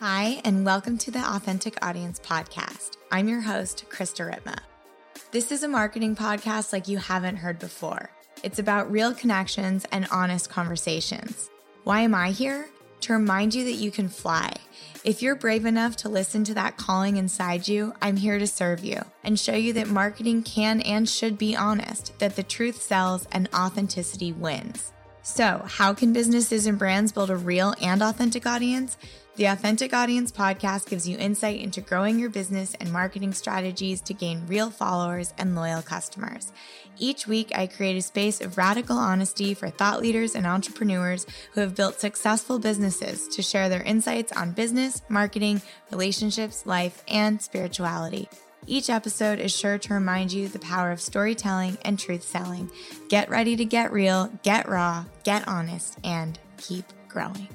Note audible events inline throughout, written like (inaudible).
Hi, and welcome to the Authentic Audience Podcast. I'm your host, Krista Ripma. This is a marketing podcast like you haven't heard before. It's about real connections and honest conversations. Why am I here? To remind you that you can fly. If you're brave enough to listen to that calling inside you, I'm here to serve you and show you that marketing can and should be honest, that the truth sells and authenticity wins. So, how can businesses and brands build a real and authentic audience? The Authentic Audience podcast gives you insight into growing your business and marketing strategies to gain real followers and loyal customers. Each week, I create a space of radical honesty for thought leaders and entrepreneurs who have built successful businesses to share their insights on business, marketing, relationships, life, and spirituality. Each episode is sure to remind you the power of storytelling and truth selling. Get ready to get real, get raw, get honest, and keep growing.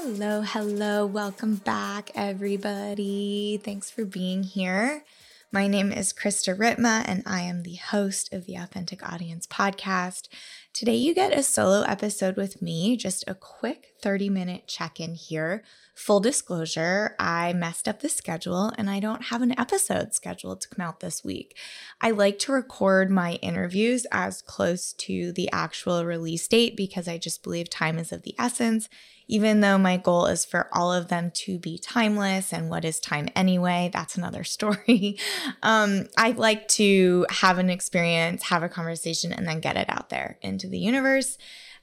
Hello, hello. Welcome back, everybody. Thanks for being here. My name is Krista Ripma, and I am the host of the Authentic Audience podcast. Today, you get a solo episode with me, just a quick 30 minute check in here. Full disclosure, I messed up the schedule and I don't have an episode scheduled to come out this week. I like to record my interviews as close to the actual release date because I just believe time is of the essence even though my goal is for all of them to be timeless and what is time anyway that's another (laughs) story um, i like to have an experience have a conversation and then get it out there into the universe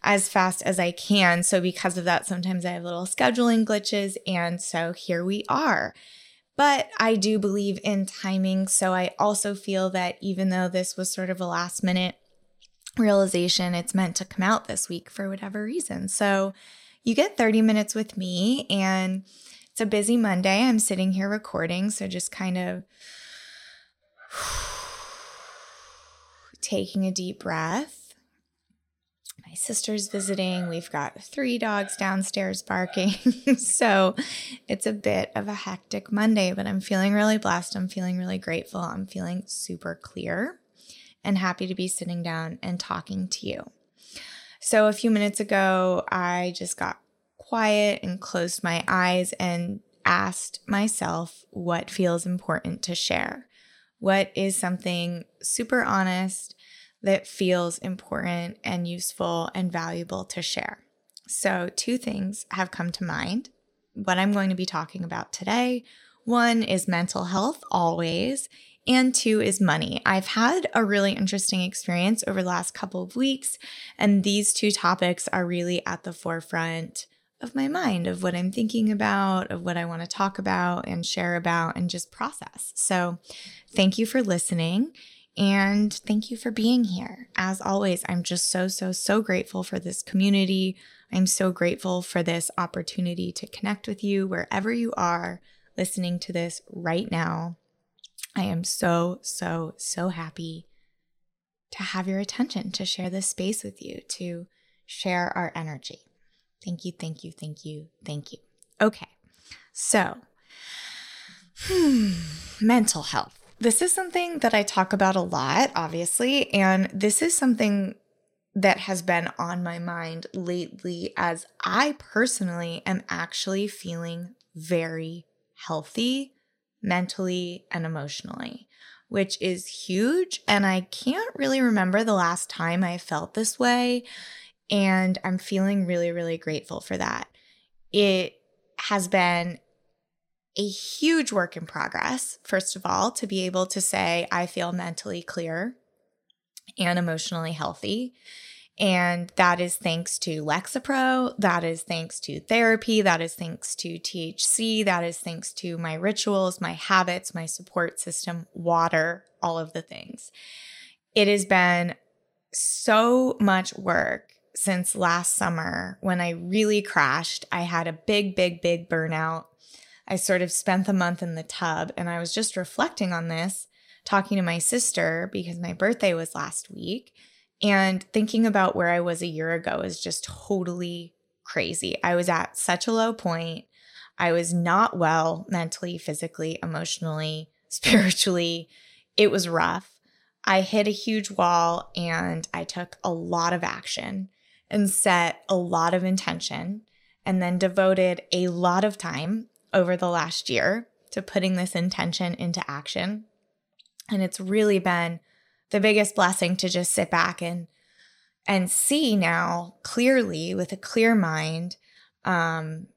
as fast as i can so because of that sometimes i have little scheduling glitches and so here we are but I do believe in timing. So I also feel that even though this was sort of a last minute realization, it's meant to come out this week for whatever reason. So you get 30 minutes with me and it's a busy Monday. I'm sitting here recording, so just kind of (sighs) taking a deep breath. Sister's visiting. We've got three dogs downstairs barking. (laughs) so it's a bit of a hectic Monday, but I'm feeling really blessed. I'm feeling really grateful. I'm feeling super clear and happy to be sitting down and talking to you. So, a few minutes ago, I just got quiet and closed my eyes and asked myself what feels important to share. What is something super honest that feels important and useful and valuable to share? So, two things have come to mind. What I'm going to be talking about today one is mental health, always, and two is money. I've had a really interesting experience over the last couple of weeks, and these two topics are really at the forefront of my mind, of what I'm thinking about, of what I want to talk about and share about and just process. So, thank you for listening. And thank you for being here. As always, I'm just so, so, so grateful for this community. I'm so grateful for this opportunity to connect with you wherever you are listening to this right now. I am so, so, so happy to have your attention, to share this space with you, to share our energy. Thank you, thank you, thank you, thank you. Okay, so hmm, mental health. This is something that I talk about a lot, obviously, and this is something that has been on my mind lately as I personally am actually feeling very healthy mentally and emotionally, which is huge. And I can't really remember the last time I felt this way. And I'm feeling really, really grateful for that. It has been a huge work in progress, first of all, to be able to say, I feel mentally clear and emotionally healthy. And that is thanks to Lexapro. That is thanks to therapy. That is thanks to THC. That is thanks to my rituals, my habits, my support system, water, all of the things. It has been so much work since last summer when I really crashed. I had a big, big, big burnout. I sort of spent the month in the tub and I was just reflecting on this, talking to my sister because my birthday was last week and thinking about where I was a year ago is just totally crazy. I was at such a low point. I was not well mentally, physically, emotionally, (laughs) spiritually. It was rough. I hit a huge wall and I took a lot of action and set a lot of intention and then devoted a lot of time over the last year to putting this intention into action. And it's really been the biggest blessing to just sit back and and see now clearly with a clear mind um,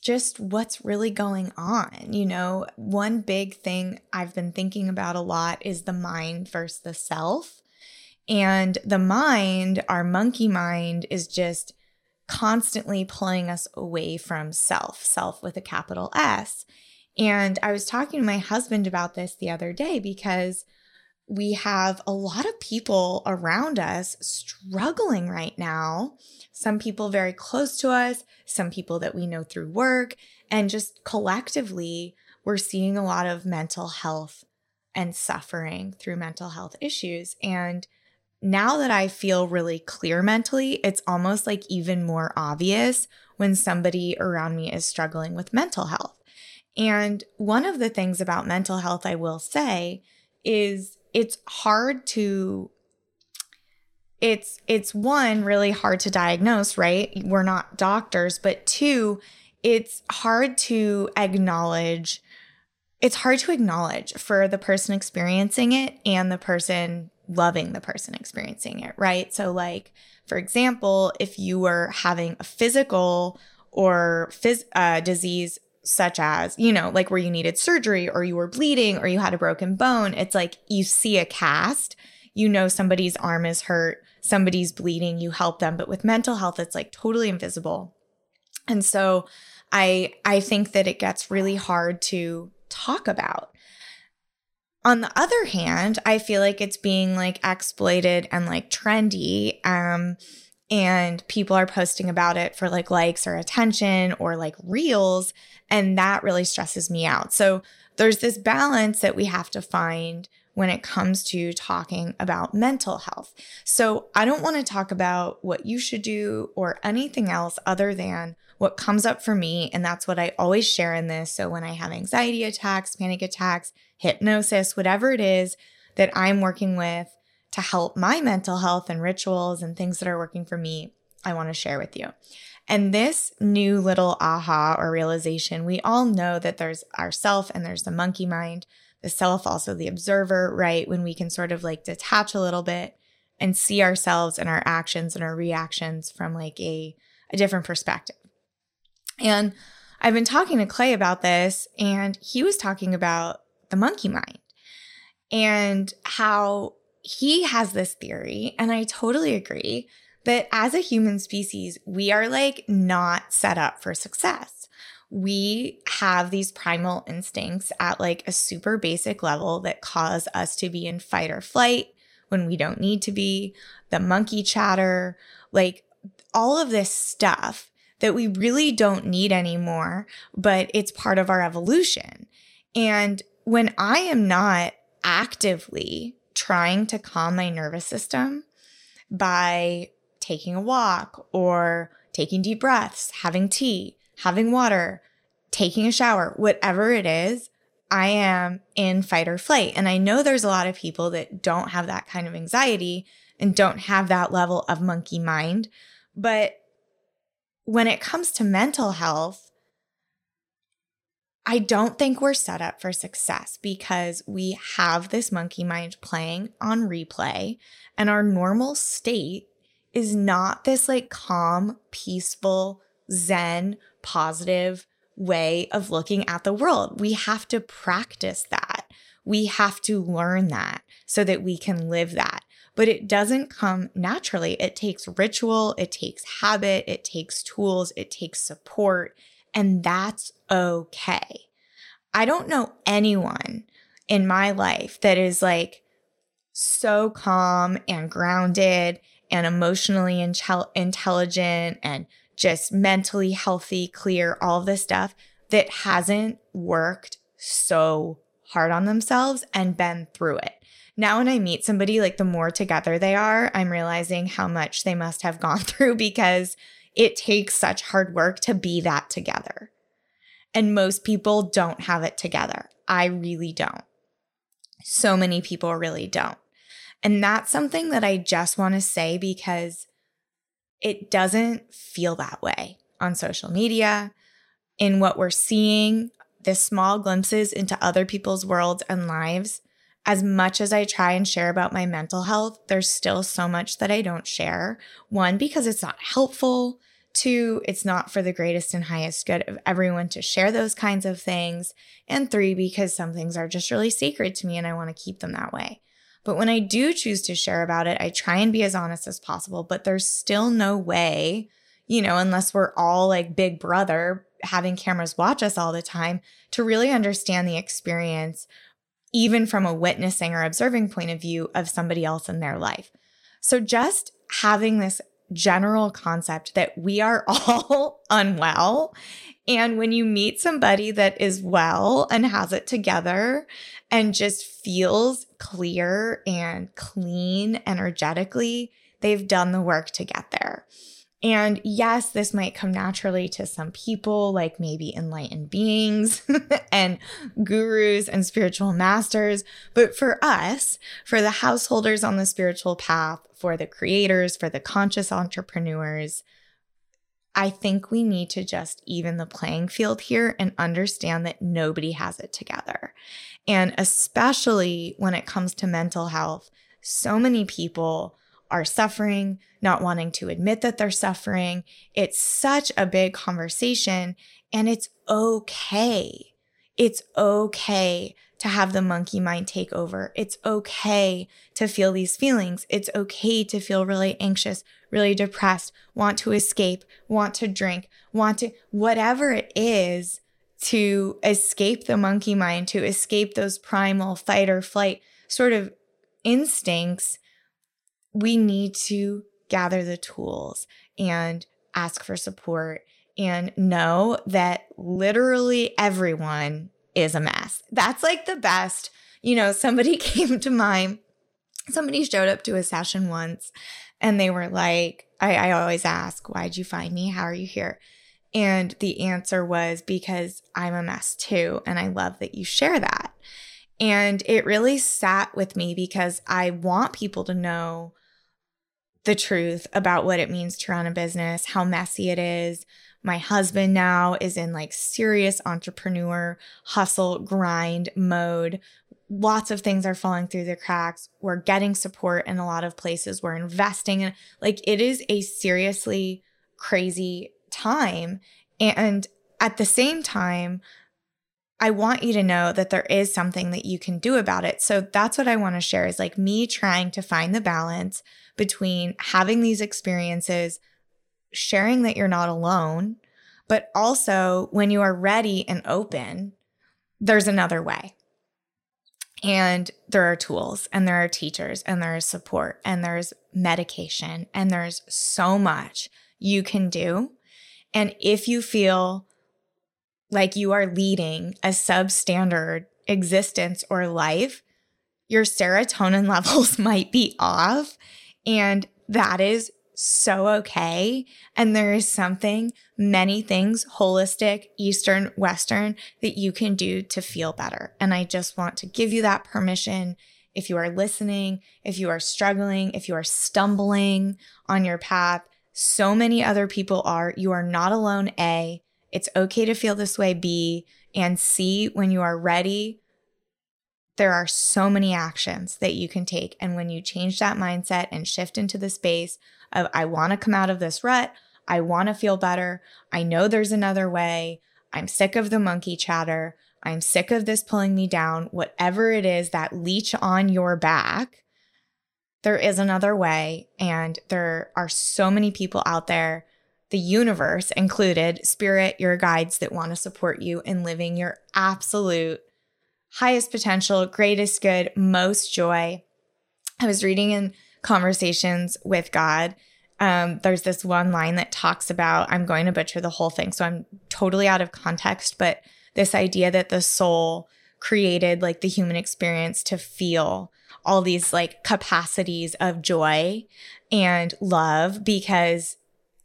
just what's really going on. You know, one big thing I've been thinking about a lot is the mind versus the self. And the mind, our monkey mind, is just constantly pulling us away from self, self with a capital S. And I was talking to my husband about this the other day because we have a lot of people around us struggling right now. Some people very close to us, some people that we know through work, and just collectively, we're seeing a lot of mental health and suffering through mental health issues. And now that I feel really clear mentally, it's almost like even more obvious when somebody around me is struggling with mental health. And one of the things about mental health, I will say, is it's hard to it's it's one really hard to diagnose right we're not doctors but two it's hard to acknowledge it's hard to acknowledge for the person experiencing it and the person loving the person experiencing it, right? So, like, for example, if you were having a physical or phys- uh, disease such as, you know, like where you needed surgery or you were bleeding or you had a broken bone, it's like you see a cast, you know, somebody's arm is hurt, somebody's bleeding, you help them. But with mental health, it's like totally invisible. And so I I think that it gets really hard to talk about on the other hand, I feel like it's being like exploited and like trendy. Um, and people are posting about it for like likes or attention or like reels. And that really stresses me out. So there's this balance that we have to find when it comes to talking about mental health. So I don't want to talk about what you should do or anything else other than what comes up for me. And that's what I always share in this. So when I have anxiety attacks, panic attacks, hypnosis, whatever it is that I'm working with to help my mental health and rituals and things that are working for me, I want to share with you. And this new little aha or realization, we all know that there's ourself and there's the monkey mind, the self, also the observer, right? When we can sort of like detach a little bit and see ourselves and our actions and our reactions from like a, a different perspective. And I've been talking to Clay about this, and he was talking about the monkey mind and how he has this theory. And I totally agree that as a human species, we are like not set up for success. We have these primal instincts at like a super basic level that cause us to be in fight or flight when we don't need to be, the monkey chatter, like all of this stuff that we really don't need anymore, but it's part of our evolution. And when I am not actively trying to calm my nervous system by taking a walk or taking deep breaths, having tea, having water, taking a shower, whatever it is, I am in fight or flight. And I know there's a lot of people that don't have that kind of anxiety and don't have that level of monkey mind. But when it comes to mental health, I don't think we're set up for success because we have this monkey mind playing on replay, and our normal state is not this like calm, peaceful, zen, positive way of looking at the world. We have to practice that. We have to learn that so that we can live that but it doesn't come naturally. It takes ritual, it takes habit, it takes tools, it takes support, and that's okay. I don't know anyone in my life that is like so calm and grounded and emotionally intel- intelligent and just mentally healthy, clear, all this stuff that hasn't worked so hard on themselves and been through it now when I meet somebody, like the more together they are, I'm realizing how much they must have gone (laughs) through because it takes such hard work to be that together. And most people don't have it together. I really don't. So many people really don't. And that's something that I just want to say because it doesn't feel that way on social media. In what we're seeing, the small glimpses into other people's worlds and lives, as much as I try and share about my mental health, there's still so much that I don't share. One, because it's not helpful. Two, it's not for the greatest and highest good of everyone to share those kinds of things. And three, because some things are just really sacred to me and I want to keep them that way. But when I do choose to share about it, I try and be as honest as possible, but there's still no way, you know, unless we're all like big brother having cameras watch us all the time to really understand the experience, even from a witnessing or observing point of view of somebody else in their life. So just having this general concept that we are (laughs) all unwell. And when you meet somebody that is well and has it together and just feels clear and clean energetically, they've done the work to get there. And yes, this might come naturally to some people, like maybe enlightened beings (laughs) and gurus and spiritual masters. But for us, for the householders on the spiritual path, for the creators, for the conscious entrepreneurs, I think we need to just even the playing field here and understand that nobody has it together. And especially when it comes to mental health, so many people are suffering, not wanting to admit that they're suffering. It's such a big conversation and it's okay. It's okay to have the monkey mind take over. It's okay to feel these feelings. It's okay to feel really anxious, really depressed, want to escape, want to drink, want to, whatever it is to escape the monkey mind, to escape those primal fight or flight sort of instincts we need to gather the tools and ask for support and know that literally everyone is a mess. That's like the best. You know, somebody (laughs) came to mind, somebody showed up to a session once and they were like, I, I always ask, why'd you find me? How are you here? And the answer was because I'm a mess too. And I love that you share that. And it really sat with me because I want people to know the truth about what it means to run a business, how messy it is. My husband now is in like serious entrepreneur hustle grind mode. Lots of things are falling through the cracks. We're getting support in a lot of places. We're investing in like it is a seriously crazy time. And at the same time, I want you to know that there is something that you can do about it. So that's what I want to share is like me trying to find the balance between having these experiences, sharing that you're not alone, but also when you are ready and open, there's another way. And there are tools and there are teachers and there is support and there's medication and there's so much you can do. And if you feel like you are leading a substandard existence or life, your serotonin (laughs) levels might be off. And that is so okay. And there is something, many things, holistic, Eastern, Western, that you can do to feel better. And I just want to give you that permission. If you are listening, if you are struggling, if you are stumbling on your path, so many other people are. You are not alone, A. It's okay to feel this way, B. And C, when you are ready, there are so many actions that you can take. And when you change that mindset and shift into the space of, I want to come out of this rut, I want to feel better, I know there's another way, I'm sick of the monkey chatter, I'm sick of this pulling me down, whatever it is that leech on your back, there is another way. And there are so many people out there the universe included, spirit, your guides that want to support you in living your absolute highest potential, greatest good, most joy. I was reading in Conversations with God. Um, there's this one line that talks about, I'm going to butcher the whole thing. So I'm totally out of context, but this idea that the soul created like the human experience to feel all these like capacities of joy and love because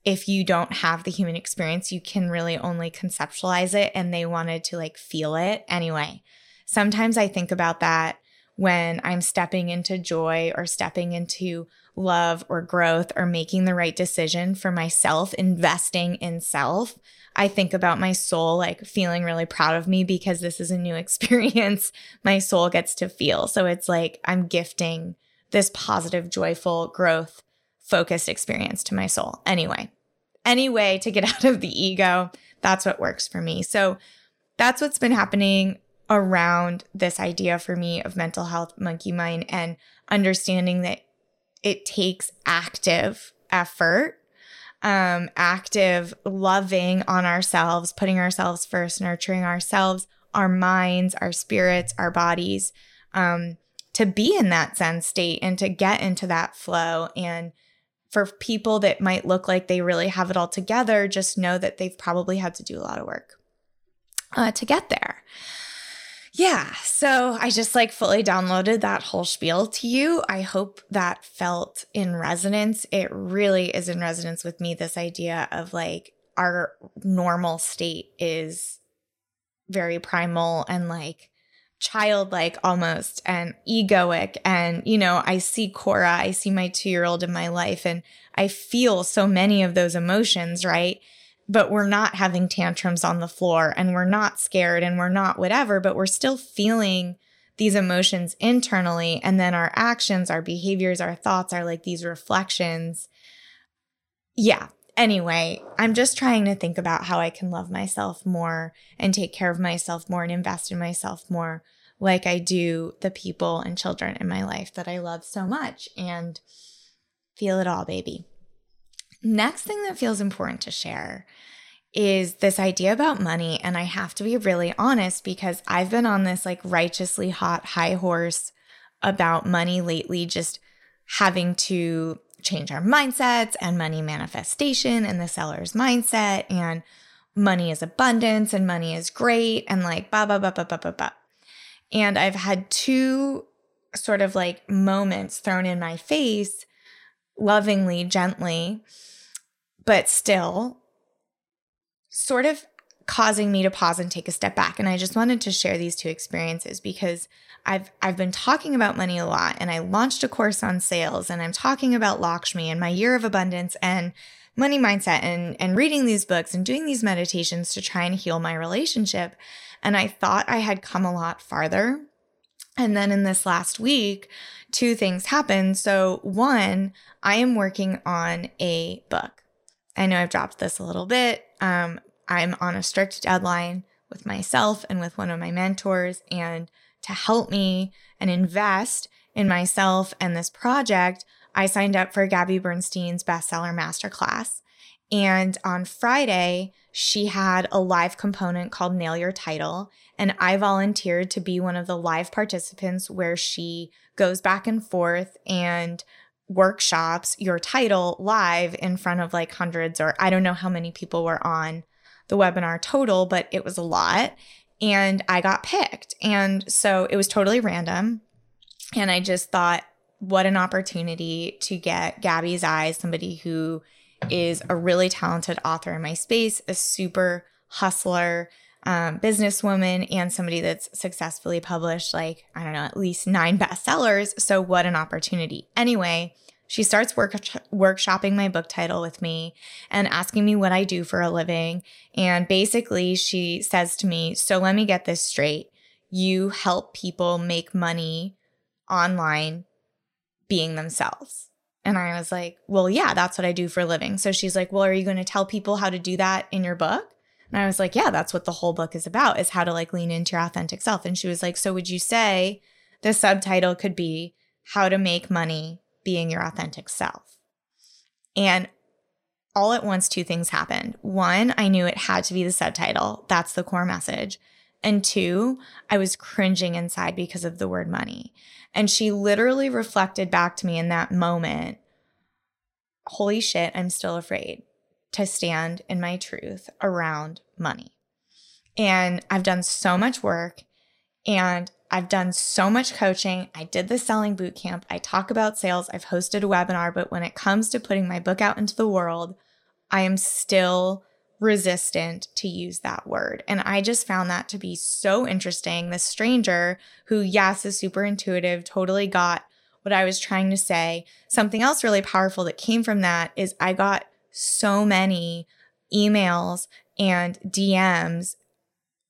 if you don't have the human experience, you can really only conceptualize it. And they wanted to like feel it anyway. Sometimes I think about that when I'm stepping into joy or stepping into love or growth or making the right decision for myself, investing in self, I think about my soul like feeling really proud of me because this is a new (laughs) experience my soul gets to feel. So it's like I'm gifting this positive, joyful, growth focused experience to my soul. Anyway, anyway, to get (laughs) out of the ego, that's what works for me. So that's what's been happening around this idea for me of mental health monkey mind and understanding that it takes active effort um, active loving on ourselves, putting ourselves first, nurturing ourselves, our minds, our spirits, our bodies, um, to be in that Zen state and to get into that flow. And for people that might look like they really have it all together, just know that they've probably had to do a lot of work uh, to get there. Yeah. So I just like fully downloaded that whole spiel to you. I hope that felt in resonance. It really is in resonance with me. This idea of like our normal state is very primal and like childlike almost and egoic. And, you know, I see Cora, I see my two year old in my life, and I feel so many of those emotions, right? But we're not having tantrums on the floor and we're not scared and we're not whatever, but we're still feeling these emotions internally. And then our actions, our behaviors, our thoughts are like these reflections. Yeah. Anyway, I'm just trying to think about how I can love myself more and take care of myself more and invest in myself more, like I do the people and children in my life that I love so much. And feel it all, baby. Next thing that feels important to share is this idea about money. And I have to be really honest because I've been on this like righteously hot high horse about money lately, just having to change our mindsets and money manifestation and the seller's mindset and money is abundance and money is great and like ba ba ba ba ba ba ba. And I've had two sort of like moments thrown in my face lovingly, gently but still sort of causing me to pause and take a step back. And I just wanted to share these two experiences because I've I've been talking about money a lot and I launched a course on sales and I'm talking about Lakshmi and my year of abundance and money mindset and and reading these books and doing these meditations to try and heal my relationship. And I thought I had come a lot farther. And then in this last week, two things happened. So, one, I am working on a book. I know I've dropped this a little bit. Um, I'm on a strict deadline with myself and with one of my mentors. And to help me and invest in myself and this project, I signed up for Gabby Bernstein's bestseller masterclass. And on Friday, she had a live component called Nail Your Title. And I volunteered to be one of the live participants where she goes back and forth and workshops your title live in front of like hundreds or I don't know how many people were on the webinar total, but it was a lot. And I got picked. And so it was totally random. And I just thought, what an opportunity to get Gabby's eyes, somebody who is a really talented author in my space, a super hustler, um, businesswoman, and somebody that's successfully published like, I don't know, at least nine bestsellers. So, what an opportunity. Anyway, she starts work workshopping my book title with me and asking me what I do for a living. And basically, she says to me, So let me get this straight. You help people make money online being themselves. And I was like, Well, yeah, that's what I do for a living. So she's like, Well, are you going to tell people how to do that in your book? And I was like, Yeah, that's what the whole book is about, is how to like lean into your authentic self. And she was like, So would you say the subtitle could be How to Make Money being your authentic self. And all at once, two things happened. One, I knew it had to be the subtitle. That's the core message. And two, I was cringing inside because of the word money. And she literally reflected back to me in that moment holy shit, I'm still afraid to stand in my truth around money. And I've done so much work and I've done so much coaching. I did the selling boot camp. I talk about sales. I've hosted a webinar, but when it comes to putting my book out into the world, I am still resistant to use that word. And I just found that to be so interesting. The stranger, who, yes, is super intuitive, totally got what I was trying to say. Something else really powerful that came from that is I got so many emails and DMs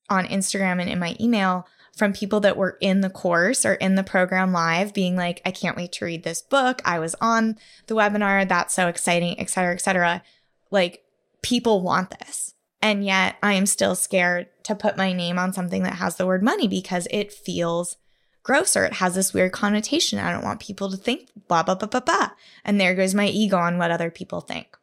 on Instagram and in my email from people that were in the course or in the program live being like, I can't wait to read this book. I was on the webinar. That's so exciting, et cetera, et cetera. Like, people want this. And yet I am still scared to put my name on something that has the word money because it feels gross or it has this weird connotation. I don't want people to think blah, blah, blah, blah, blah. And there goes my ego on what other people think.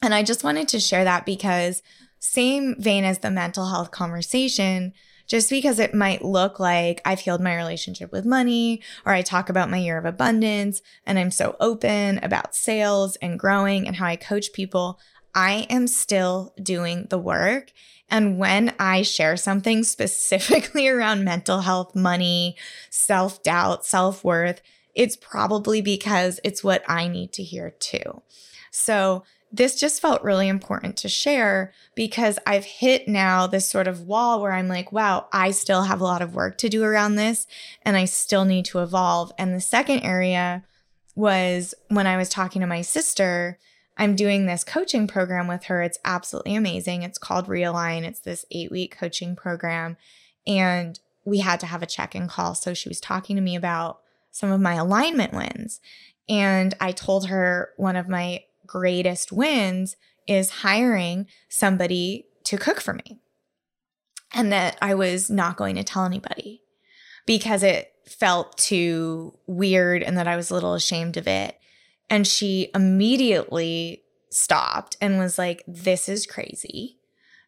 And I just wanted to share that because, same vein as the mental health conversation, just because it might look like I've healed my relationship with money, or I talk about my year of abundance and I'm so open about sales and growing and how I coach people, I am still doing the work. And when I share something (laughs) specifically around mental health, money, self doubt, self worth, it's probably because it's what I need to hear too. So, this just felt really important to share because I've hit now this sort of wall where I'm like, wow, I still have a lot of work to do around this and I still need to evolve. And the second area was when I was talking to my sister. I'm doing this coaching program with her. It's absolutely amazing. It's called Realign. It's this eight week coaching program. And we had to have a check in call. So she was talking to me about some of my alignment wins. And I told her one of my greatest wins is hiring somebody to cook for me. And that I was not going to tell anybody because it felt too weird and that I was a little ashamed of it. And she immediately stopped and was like, This is crazy.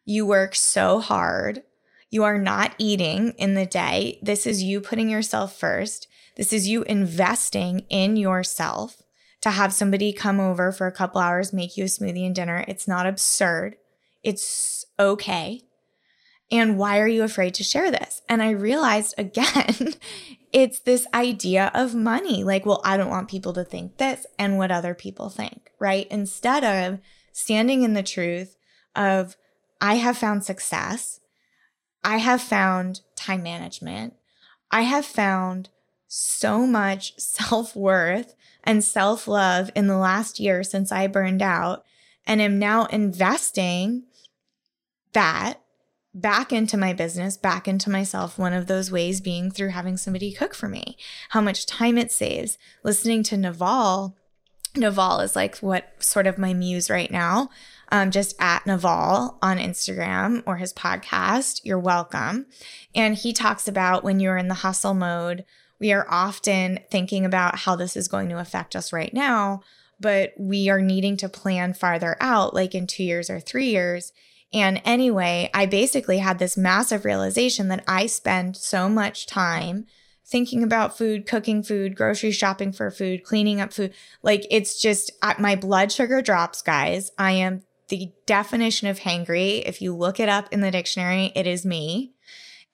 You work so hard. You are not eating in the day. This is you putting yourself first. This is you investing in yourself to have somebody come over for a couple hours, make you a smoothie and dinner. It's not absurd. It's okay. And why are you afraid to share this? And I realized (laughs) again, it's this idea of money. Like, well, I don't want people to think this and what other people think, right? Instead of standing in the truth of, I have found success. I have found time management. I have found so much (laughs) self worth and self love in the last year since I burned out and am now investing that back into my business, back into myself. One of those ways being through having somebody cook for me, how much time it saves. Listening to Naval, Naval is like what sort of my muse right now. Um, just at Naval on Instagram or his podcast. You're welcome. And he talks about when you're in the hustle mode, we are often thinking about how this is going to affect us right now, but we are needing to plan farther out, like in two years or three years. And anyway, I basically had this massive realization that I spend so much time thinking about food, cooking food, grocery shopping for food, cleaning up food. Like it's just my blood sugar drops, guys. I am the definition of hangry. If you look it up in the dictionary, it is me.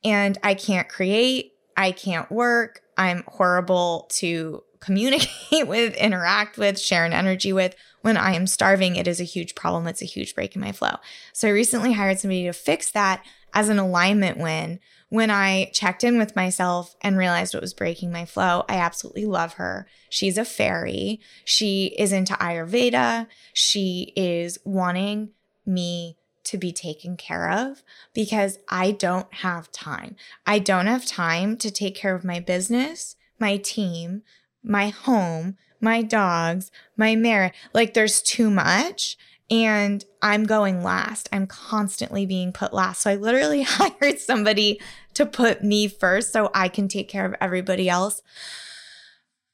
And I can't create, I can't work, I'm horrible to communicate (laughs) with, interact with, share an energy with. When I am starving, it is a huge problem. It's a huge break in my flow. So I recently hired somebody to fix that as an alignment win. When I checked in with myself and realized what was breaking my flow, I absolutely love her. She's a fairy. She is into Ayurveda. She is wanting me to be taken care of because I don't have time. I don't have time to take care of my business, my team, my home, my dogs, my marriage. Like there's too much. And I'm going last. I'm constantly being put last. So I literally (laughs) hired somebody to put me first so I can take care of everybody else.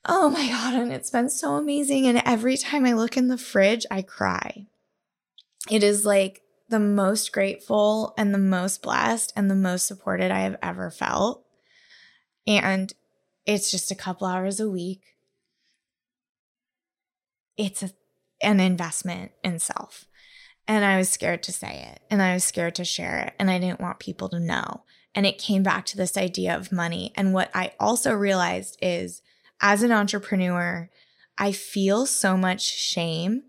Oh my God. And it's been so amazing. And every time I look in the fridge, I cry. It is like the most grateful and the most blessed and the most supported I have ever felt. And it's just a couple hours a week. It's a, an investment in self. And I was scared to say it and I was scared to share it and I didn't want people to know. And it came back to this idea of money. And what I also realized is as an entrepreneur, I feel so much shame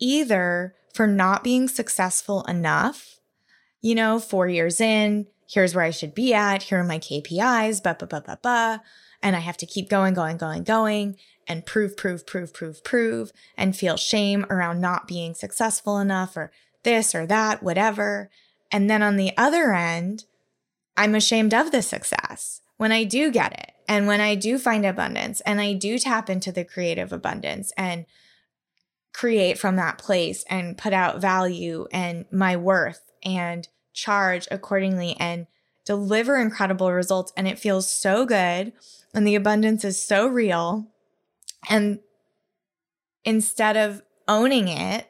either for not being successful enough. You know, four years in, here's where I should be at. Here are my KPIs, ba ba ba ba ba. And I have to keep going, going, going, going and prove, prove, prove, prove, prove, and feel shame around not being successful enough or this or that, whatever. And then on the other end, I'm ashamed of the success when I do get it and when I do find abundance and I do tap into the creative abundance and create from that place and put out value and my worth and charge accordingly and deliver incredible results. And it feels so good. And the abundance is so real. And instead of owning it,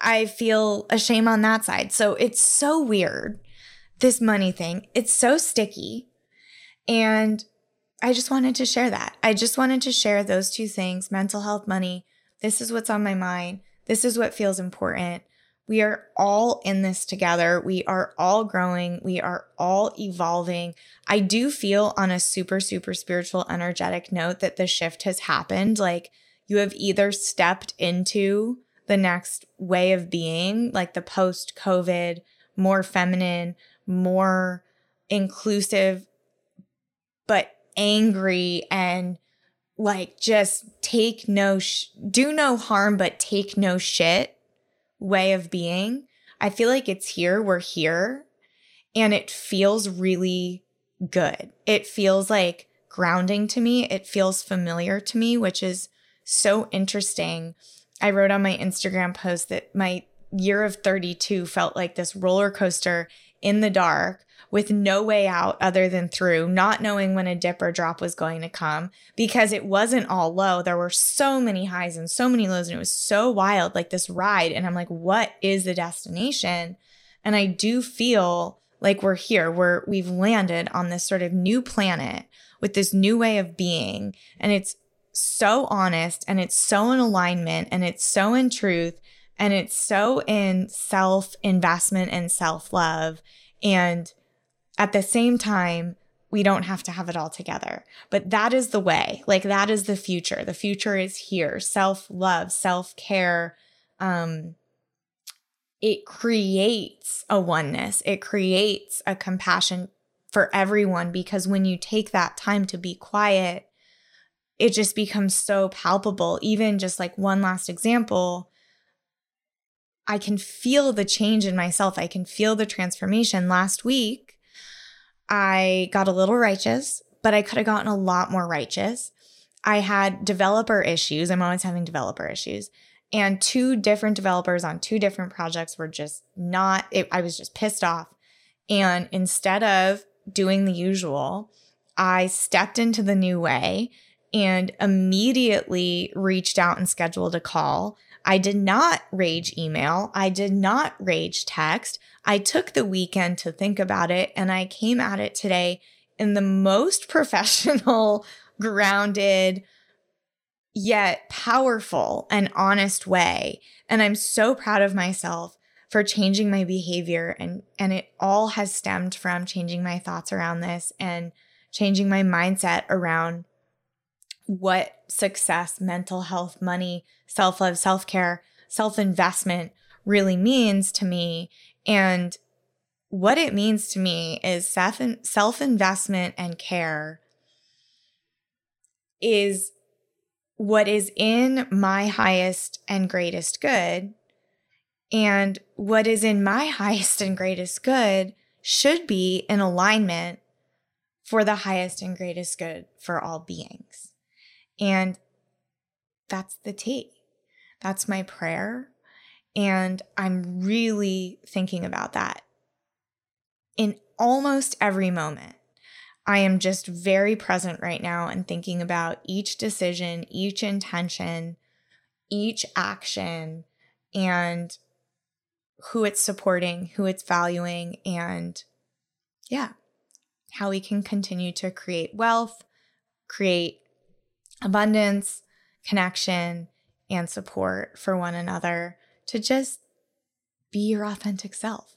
I feel a shame on that side. So it's so weird, this money thing. It's so sticky. And I just wanted to share that. I just wanted to share those two things mental health, money. This is what's on my mind. This is what feels important. We are all in this together. We are all growing. We are all evolving. I do feel on a super, super spiritual, energetic note that the shift has happened. Like you have either stepped into the next way of being, like the post COVID, more feminine, more inclusive, but angry and like just take no, sh- do no harm, but take no shit way of being. I feel like it's here, we're here, and it feels really good. It feels like grounding to me. It feels familiar to me, which is so interesting. I wrote on my Instagram post that my year of 32 felt like this roller coaster in the dark with no way out other than through, not knowing when a dip or drop was going to come because it wasn't all low. There were so many highs and so many lows, and it was so wild, like this ride. And I'm like, what is the destination? And I do feel like we're here, we're we've landed on this sort of new planet with this new way of being. And it's so honest and it's so in alignment and it's so in truth and it's so in self investment and self love. And at the same time, we don't have to have it all together. But that is the way. Like that is the future. The future is here. Self-love, self-care. Um it creates a oneness. It creates a compassion for everyone because when you take that time to be quiet, it just becomes so palpable. Even just like one last example, I can feel the change in myself. I can feel the transformation. Last week, I got a little righteous, but I could have gotten a lot more righteous. I had developer issues. I'm always having developer issues. And two different developers on two different projects were just not, it, I was just pissed off. And instead of doing the usual, I stepped into the new way and immediately reached out and scheduled a call. I did not rage email. I did not rage text. I took the weekend to think about it and I came at it today in the most (laughs) professional, grounded, yet powerful and honest way. And I'm so proud of myself for changing my behavior and and it all has stemmed from changing my thoughts around this and changing my mindset around what success, mental health, money, self-love, self-care, self-investment really means to me and what it means to me is self investment and care is what is in my highest and greatest good. And what is in my (laughs) highest and greatest good should be in alignment for the highest and greatest good for all beings. And that's the T. That's my prayer. And I'm really thinking about that in almost every moment. I am just very present right now and thinking about each decision, each intention, each action, and who it's supporting, who it's valuing, and yeah, how we can continue to create wealth, create abundance, connection, and support for one another to just be your authentic self.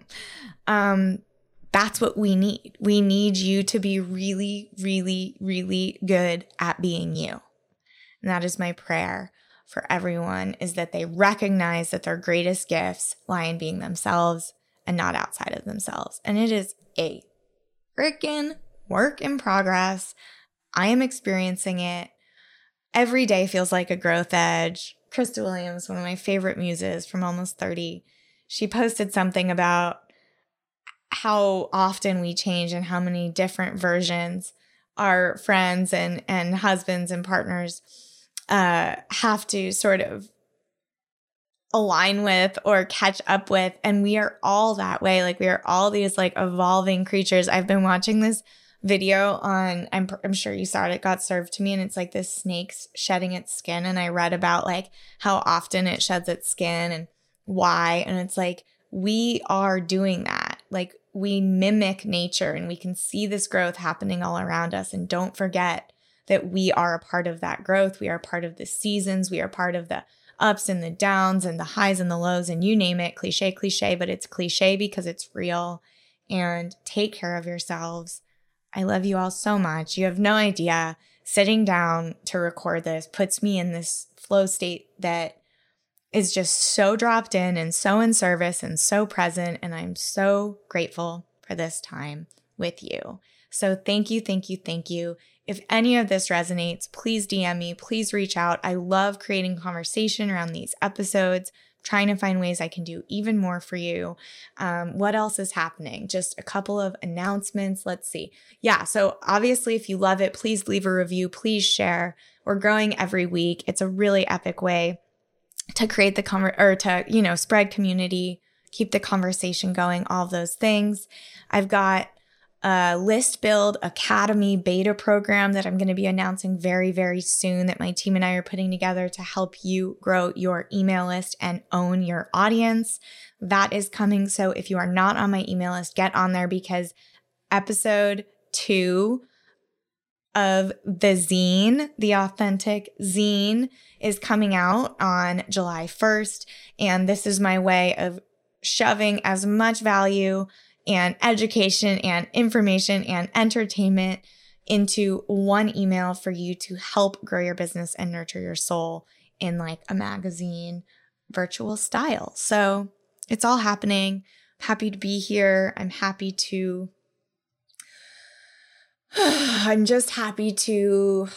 (laughs) um, that's what we need. We need you to be really, really, really good at being you. And that is my prayer for everyone is that they recognize that their greatest gifts lie in being themselves and not outside of themselves. And it is a freaking work in progress. I am experiencing it. Every day feels like a growth edge. Krista Williams, one of my favorite muses from almost 30, she posted something about how often we change and how many different versions our friends and and husbands and partners uh, have to sort of align with or catch up with and we are all that way like we are all these like evolving creatures i've been watching this video on I'm, I'm sure you saw it it got served to me and it's like this snake's shedding its skin and i read about like how often it sheds its skin and why and it's like we are doing that. Like we mimic nature and we can see this growth happening all around us and don't forget that we are a part of that growth. We are part of the seasons. We are part of the ups and the downs and the highs and the lows and you name it cliche cliche but it's cliche because it's real and take care of yourselves I love you all so much. You have no idea. Sitting down to record this puts me in this flow state that is just so dropped in and so in service and so present. And I'm so grateful for this time with you. So thank you, thank you, thank you. If any of this resonates, please DM me, please reach out. I love creating conversation around these episodes trying to find ways I can do even more for you. Um, what else is happening? Just a couple of announcements. Let's see. Yeah. So, obviously, if you love it, please leave a review, please share. We're growing every week. It's a really epic way to create the conver- or to, you know, spread community, keep the conversation going, all those things. I've got a list build academy beta program that I'm going to be announcing very, very soon that my team and I are putting together to help you grow your email list and own your audience. That is coming. So if you are not on my email list, get on there because episode two of the zine, the authentic zine, is coming out on July 1st. And this is my way of shoving as much value and education and information and entertainment into one email for you to help grow your business and nurture your soul in like a magazine virtual style. So it's all happening. Happy to be here. I'm happy to, (sighs) I'm just happy to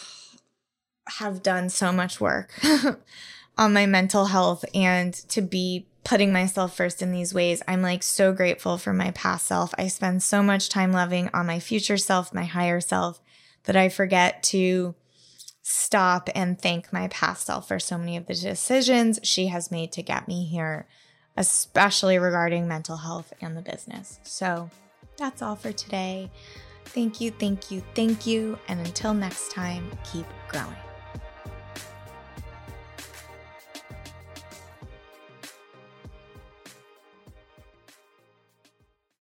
have done so much work (laughs) on my mental health and to be putting myself first in these ways. I'm like so grateful for my past self. I spend so much time loving on my future self, my higher self, that I forget to stop and thank my past self for so many of the decisions she has made to get me here, especially regarding mental health and the business. So that's all for today. Thank you, thank you, thank you. And until next time, keep growing.